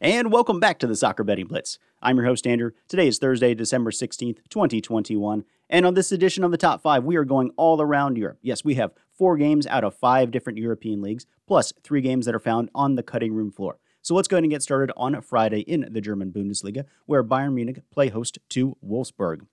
and welcome back to the Soccer Betting Blitz. I'm your host, Andrew. Today is Thursday, December 16th, 2021. And on this edition of the Top 5, we are going all around Europe. Yes, we have four games out of five different European leagues, plus three games that are found on the cutting room floor. So let's go ahead and get started on Friday in the German Bundesliga, where Bayern Munich play host to Wolfsburg.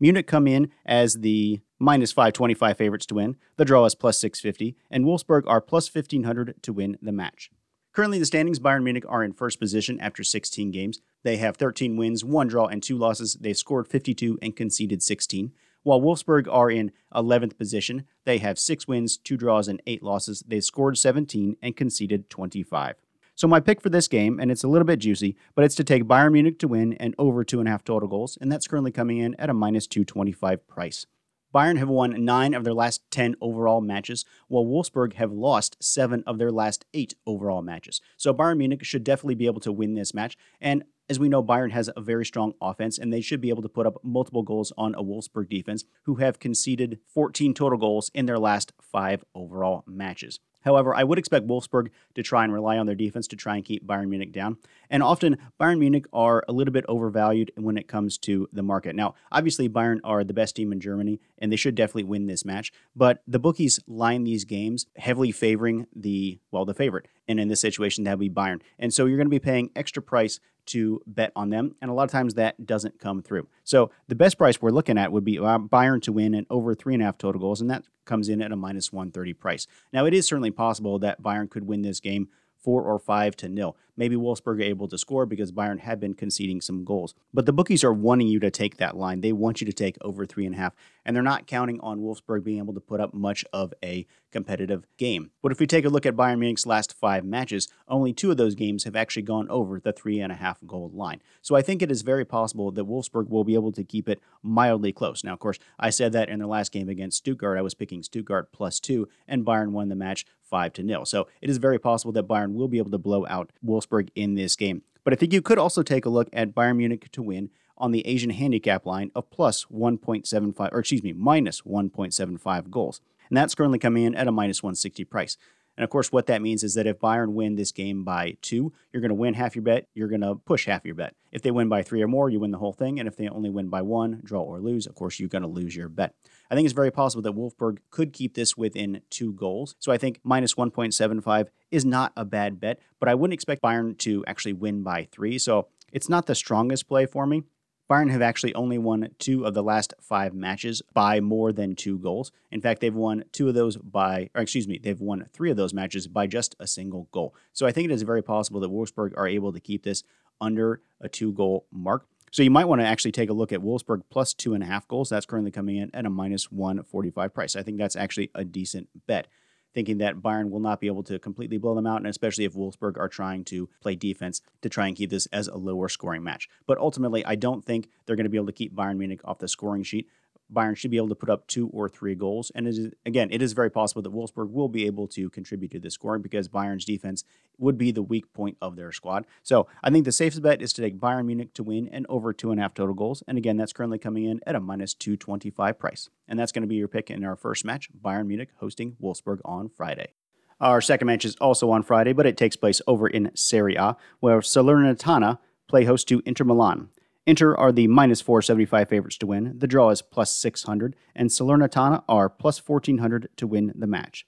Munich come in as the minus 525 favorites to win. The draw is plus 650, and Wolfsburg are plus 1500 to win the match. Currently, the standings Bayern Munich are in first position after 16 games. They have 13 wins, one draw, and two losses. They've scored 52 and conceded 16. While Wolfsburg are in 11th position, they have six wins, two draws, and eight losses. They scored 17 and conceded 25. So my pick for this game, and it's a little bit juicy, but it's to take Bayern Munich to win and over two and a half total goals, and that's currently coming in at a minus 225 price. Bayern have won nine of their last 10 overall matches, while Wolfsburg have lost seven of their last eight overall matches. So Bayern Munich should definitely be able to win this match. And as we know, Bayern has a very strong offense, and they should be able to put up multiple goals on a Wolfsburg defense, who have conceded 14 total goals in their last five overall matches. However, I would expect Wolfsburg to try and rely on their defense to try and keep Bayern Munich down. And often, Bayern Munich are a little bit overvalued when it comes to the market. Now, obviously, Bayern are the best team in Germany, and they should definitely win this match. But the bookies line these games heavily favoring the, well, the favorite. And in this situation, that would be Bayern. And so you're going to be paying extra price to bet on them. And a lot of times that doesn't come through. So the best price we're looking at would be uh, Bayern to win and over three and a half total goals. And that comes in at a minus 130 price. Now, it is certainly possible that Bayern could win this game four or five to nil. Maybe Wolfsburg able to score because Bayern had been conceding some goals. But the bookies are wanting you to take that line. They want you to take over three and a half, and they're not counting on Wolfsburg being able to put up much of a competitive game. But if we take a look at Bayern Munich's last five matches, only two of those games have actually gone over the three and a half goal line. So I think it is very possible that Wolfsburg will be able to keep it mildly close. Now, of course, I said that in their last game against Stuttgart, I was picking Stuttgart plus two, and Bayern won the match five to nil. So it is very possible that Bayern will be able to blow out Wolfsburg in this game. But I think you could also take a look at Bayern Munich to win on the Asian handicap line of plus 1.75, or excuse me, minus 1.75 goals. And that's currently coming in at a minus 160 price. And of course, what that means is that if Bayern win this game by two, you're going to win half your bet. You're going to push half your bet. If they win by three or more, you win the whole thing. And if they only win by one, draw or lose, of course, you're going to lose your bet. I think it's very possible that Wolfsburg could keep this within two goals. So I think minus 1.75 is not a bad bet, but I wouldn't expect Bayern to actually win by three. So it's not the strongest play for me. Bayern have actually only won two of the last five matches by more than two goals. In fact, they've won two of those by, or excuse me, they've won three of those matches by just a single goal. So I think it is very possible that Wolfsburg are able to keep this under a two goal mark. So you might want to actually take a look at Wolfsburg plus two and a half goals. That's currently coming in at a minus 145 price. I think that's actually a decent bet thinking that Bayern will not be able to completely blow them out, and especially if Wolfsburg are trying to play defense to try and keep this as a lower scoring match. But ultimately, I don't think they're going to be able to keep Bayern Munich off the scoring sheet. Bayern should be able to put up two or three goals. And it is, again, it is very possible that Wolfsburg will be able to contribute to this scoring because Bayern's defense would be the weak point of their squad. So I think the safest bet is to take Bayern Munich to win and over two and a half total goals. And again, that's currently coming in at a minus 225 price. And that's going to be your pick in our first match Bayern Munich hosting Wolfsburg on Friday. Our second match is also on Friday, but it takes place over in Serie A, where Salernitana play host to Inter Milan. Inter are the minus 475 favorites to win. The draw is plus 600, and Salernitana are plus 1400 to win the match.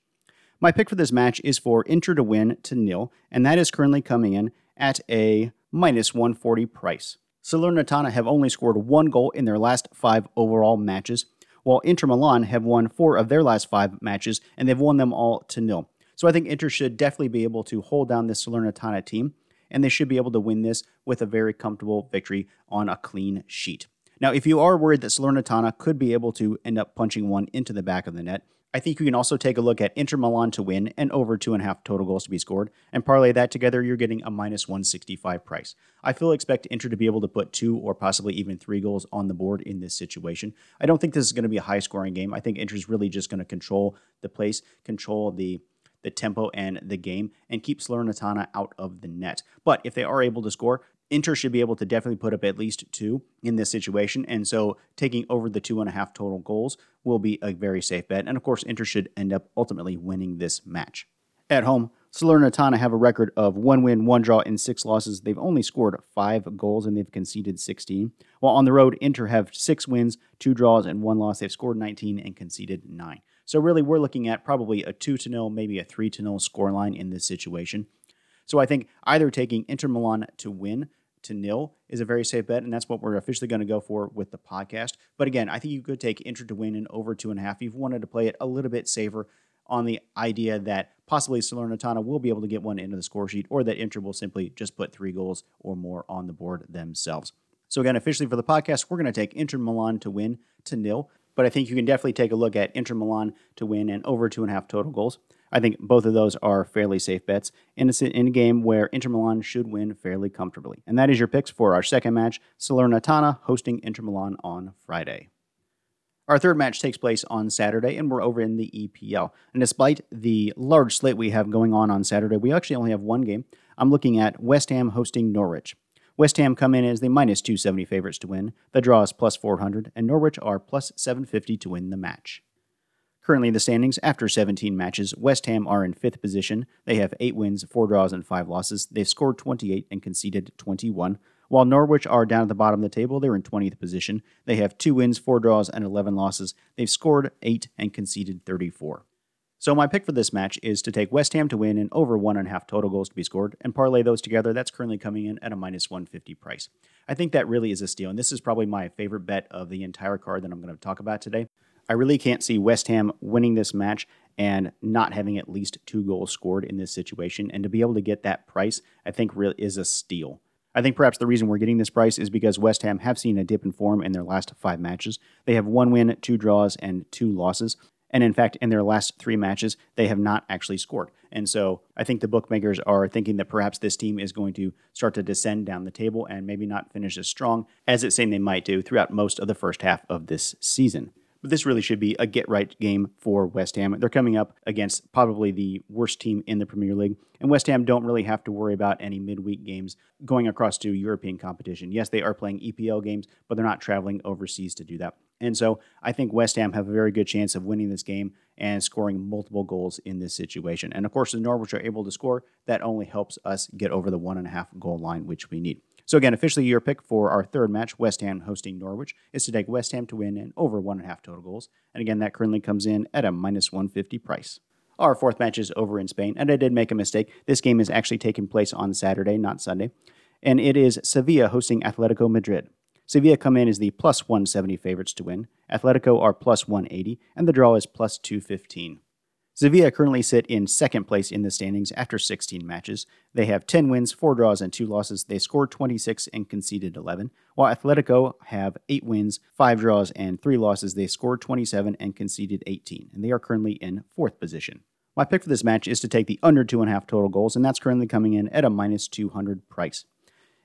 My pick for this match is for Inter to win to nil, and that is currently coming in at a minus 140 price. Salernitana have only scored one goal in their last five overall matches, while Inter Milan have won four of their last five matches, and they've won them all to nil. So I think Inter should definitely be able to hold down this Salernitana team and they should be able to win this with a very comfortable victory on a clean sheet. Now, if you are worried that Salernitana could be able to end up punching one into the back of the net, I think you can also take a look at Inter Milan to win and over two and a half total goals to be scored, and parlay that together, you're getting a minus 165 price. I fully expect Inter to be able to put two or possibly even three goals on the board in this situation. I don't think this is going to be a high scoring game. I think Inter is really just going to control the place, control the the tempo and the game and keep Salernitana out of the net. But if they are able to score, Inter should be able to definitely put up at least two in this situation. And so taking over the two and a half total goals will be a very safe bet. And of course, Inter should end up ultimately winning this match. At home, Salernitana have a record of one win, one draw, and six losses. They've only scored five goals and they've conceded 16. While on the road, Inter have six wins, two draws, and one loss. They've scored 19 and conceded nine. So really, we're looking at probably a two to nil, maybe a three to 0 scoreline in this situation. So I think either taking Inter Milan to win to nil is a very safe bet, and that's what we're officially going to go for with the podcast. But again, I think you could take Inter to win in over two and a half. You've wanted to play it a little bit safer on the idea that possibly Salernitana will be able to get one into the score sheet, or that Inter will simply just put three goals or more on the board themselves. So again, officially for the podcast, we're going to take Inter Milan to win to nil. But I think you can definitely take a look at Inter Milan to win and over two and a half total goals. I think both of those are fairly safe bets in a, in a game where Inter Milan should win fairly comfortably. And that is your picks for our second match, Salernitana hosting Inter Milan on Friday. Our third match takes place on Saturday, and we're over in the EPL. And despite the large slate we have going on on Saturday, we actually only have one game. I'm looking at West Ham hosting Norwich. West Ham come in as the minus 270 favorites to win. The draw is plus 400, and Norwich are plus 750 to win the match. Currently the standings, after 17 matches, West Ham are in fifth position. They have eight wins, four draws, and five losses. They've scored 28 and conceded 21. While Norwich are down at the bottom of the table, they're in 20th position. They have two wins, four draws, and 11 losses. They've scored eight and conceded 34. So my pick for this match is to take West Ham to win and over one and a half total goals to be scored and parlay those together. That's currently coming in at a minus 150 price. I think that really is a steal, and this is probably my favorite bet of the entire card that I'm going to talk about today. I really can't see West Ham winning this match and not having at least two goals scored in this situation. And to be able to get that price, I think really is a steal. I think perhaps the reason we're getting this price is because West Ham have seen a dip in form in their last five matches. They have one win, two draws, and two losses. And in fact, in their last three matches, they have not actually scored. And so I think the bookmakers are thinking that perhaps this team is going to start to descend down the table and maybe not finish as strong as it's saying they might do throughout most of the first half of this season. But this really should be a get right game for West Ham. They're coming up against probably the worst team in the Premier League. And West Ham don't really have to worry about any midweek games going across to European competition. Yes, they are playing EPL games, but they're not traveling overseas to do that. And so I think West Ham have a very good chance of winning this game and scoring multiple goals in this situation. And of course, the Norwich are able to score. That only helps us get over the one and a half goal line, which we need. So again, officially your pick for our third match, West Ham hosting Norwich, is to take West Ham to win and over one and a half total goals. And again, that currently comes in at a minus 150 price. Our fourth match is over in Spain, and I did make a mistake. This game is actually taking place on Saturday, not Sunday. And it is Sevilla hosting Atletico Madrid. Sevilla come in as the plus 170 favorites to win. Atletico are plus 180, and the draw is plus 215. Sevilla currently sit in second place in the standings after 16 matches. They have 10 wins, 4 draws, and 2 losses. They scored 26 and conceded 11, while Atletico have 8 wins, 5 draws, and 3 losses. They scored 27 and conceded 18, and they are currently in fourth position. My pick for this match is to take the under 2.5 total goals, and that's currently coming in at a minus 200 price.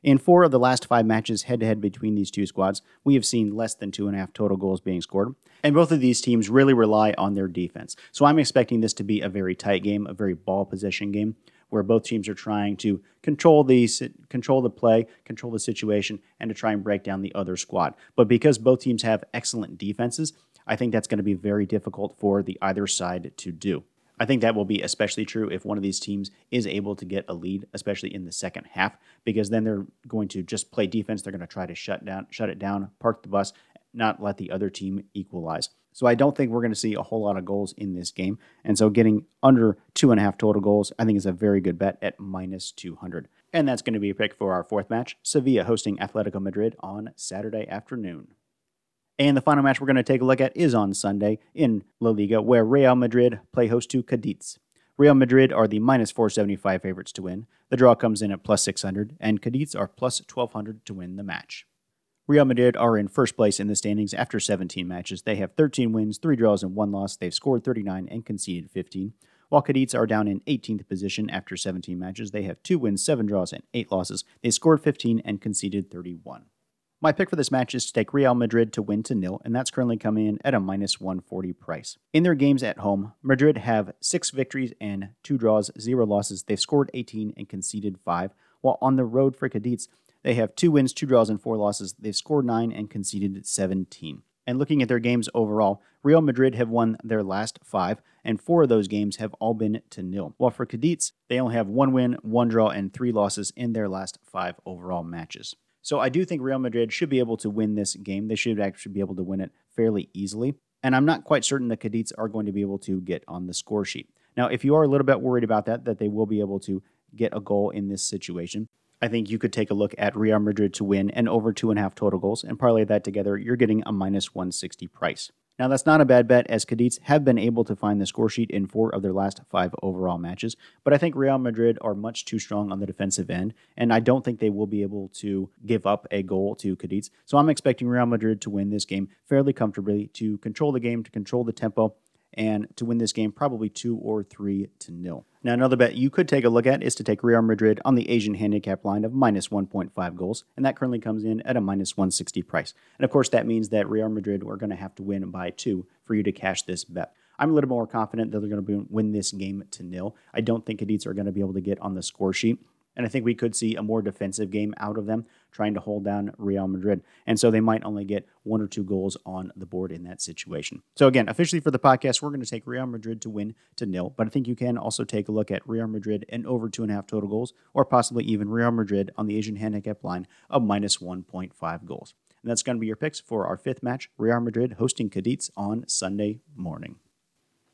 In four of the last five matches head to head between these two squads, we have seen less than two and a half total goals being scored. And both of these teams really rely on their defense. So I'm expecting this to be a very tight game, a very ball possession game, where both teams are trying to control the control the play, control the situation, and to try and break down the other squad. But because both teams have excellent defenses, I think that's going to be very difficult for the either side to do. I think that will be especially true if one of these teams is able to get a lead, especially in the second half, because then they're going to just play defense. They're going to try to shut down, shut it down, park the bus, not let the other team equalize. So I don't think we're going to see a whole lot of goals in this game. And so getting under two and a half total goals, I think is a very good bet at minus 200. And that's going to be a pick for our fourth match Sevilla hosting Atletico Madrid on Saturday afternoon. And the final match we're going to take a look at is on Sunday in La Liga, where Real Madrid play host to Cadiz. Real Madrid are the minus 475 favorites to win. The draw comes in at plus 600, and Cadiz are plus 1200 to win the match. Real Madrid are in first place in the standings after 17 matches. They have 13 wins, 3 draws, and 1 loss. They've scored 39 and conceded 15. While Cadiz are down in 18th position after 17 matches, they have 2 wins, 7 draws, and 8 losses. They scored 15 and conceded 31. My pick for this match is to take Real Madrid to win to nil, and that's currently coming in at a minus 140 price. In their games at home, Madrid have six victories and two draws, zero losses. They've scored 18 and conceded five, while on the road for Cadiz, they have two wins, two draws, and four losses. They've scored nine and conceded 17. And looking at their games overall, Real Madrid have won their last five, and four of those games have all been to nil. While for Cadiz, they only have one win, one draw, and three losses in their last five overall matches. So I do think Real Madrid should be able to win this game. They should actually be able to win it fairly easily. And I'm not quite certain the Cadiz are going to be able to get on the score sheet. Now, if you are a little bit worried about that, that they will be able to get a goal in this situation, I think you could take a look at Real Madrid to win and over two and a half total goals and parlay that together. You're getting a minus 160 price. Now, that's not a bad bet, as Cadiz have been able to find the score sheet in four of their last five overall matches. But I think Real Madrid are much too strong on the defensive end, and I don't think they will be able to give up a goal to Cadiz. So I'm expecting Real Madrid to win this game fairly comfortably, to control the game, to control the tempo, and to win this game probably two or three to nil. Now, another bet you could take a look at is to take Real Madrid on the Asian handicap line of minus 1.5 goals, and that currently comes in at a minus 160 price. And of course, that means that Real Madrid are going to have to win by two for you to cash this bet. I'm a little more confident that they're going to win this game to nil. I don't think Cadiz are going to be able to get on the score sheet. And I think we could see a more defensive game out of them, trying to hold down Real Madrid. And so they might only get one or two goals on the board in that situation. So, again, officially for the podcast, we're going to take Real Madrid to win to nil. But I think you can also take a look at Real Madrid and over two and a half total goals, or possibly even Real Madrid on the Asian handicap line of minus 1.5 goals. And that's going to be your picks for our fifth match Real Madrid hosting Cadiz on Sunday morning.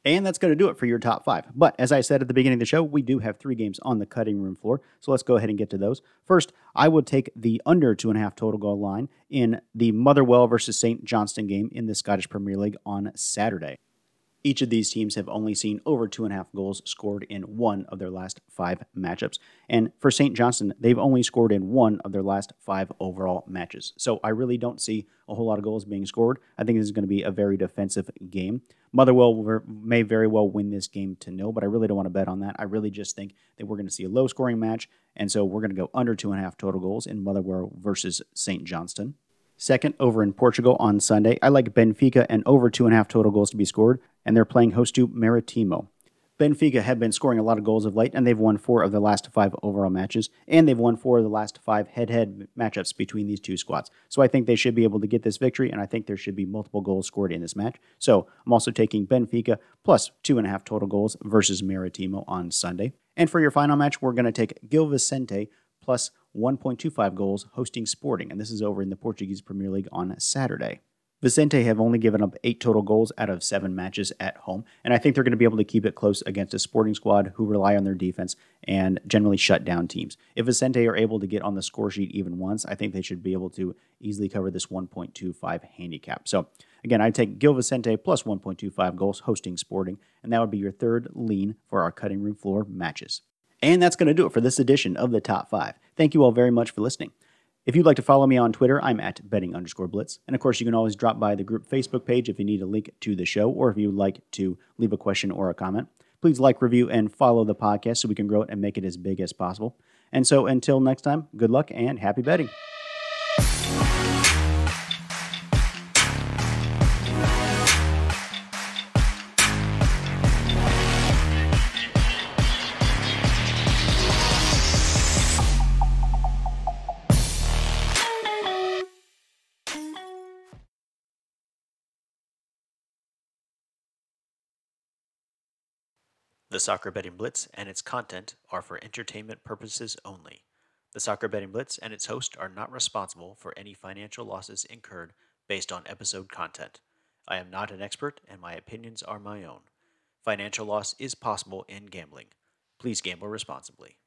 And that's going to do it for your top five. But as I said at the beginning of the show, we do have three games on the cutting room floor. So let's go ahead and get to those. First, I would take the under two and a half total goal line in the Motherwell versus St. Johnstone game in the Scottish Premier League on Saturday. Each of these teams have only seen over two and a half goals scored in one of their last five matchups. And for St. Johnstone, they've only scored in one of their last five overall matches. So I really don't see a whole lot of goals being scored. I think this is going to be a very defensive game. Motherwell may very well win this game to nil, but I really don't want to bet on that. I really just think that we're going to see a low scoring match. And so we're going to go under two and a half total goals in Motherwell versus St. Johnstone. Second, over in Portugal on Sunday, I like Benfica and over two and a half total goals to be scored, and they're playing host to Maritimo. Benfica have been scoring a lot of goals of late, and they've won four of the last five overall matches, and they've won four of the last five head head matchups between these two squads. So I think they should be able to get this victory, and I think there should be multiple goals scored in this match. So I'm also taking Benfica plus two and a half total goals versus Maritimo on Sunday. And for your final match, we're going to take Gil Vicente plus 1.25 goals hosting Sporting, and this is over in the Portuguese Premier League on Saturday. Vicente have only given up eight total goals out of seven matches at home, and I think they're going to be able to keep it close against a sporting squad who rely on their defense and generally shut down teams. If Vicente are able to get on the score sheet even once, I think they should be able to easily cover this 1.25 handicap. So, again, I take Gil Vicente plus 1.25 goals hosting Sporting, and that would be your third lean for our cutting room floor matches. And that's going to do it for this edition of the Top 5. Thank you all very much for listening. If you'd like to follow me on Twitter, I'm at betting underscore blitz. And of course, you can always drop by the group Facebook page if you need a link to the show or if you'd like to leave a question or a comment. Please like, review, and follow the podcast so we can grow it and make it as big as possible. And so until next time, good luck and happy betting. The Soccer Betting Blitz and its content are for entertainment purposes only. The Soccer Betting Blitz and its host are not responsible for any financial losses incurred based on episode content. I am not an expert and my opinions are my own. Financial loss is possible in gambling. Please gamble responsibly.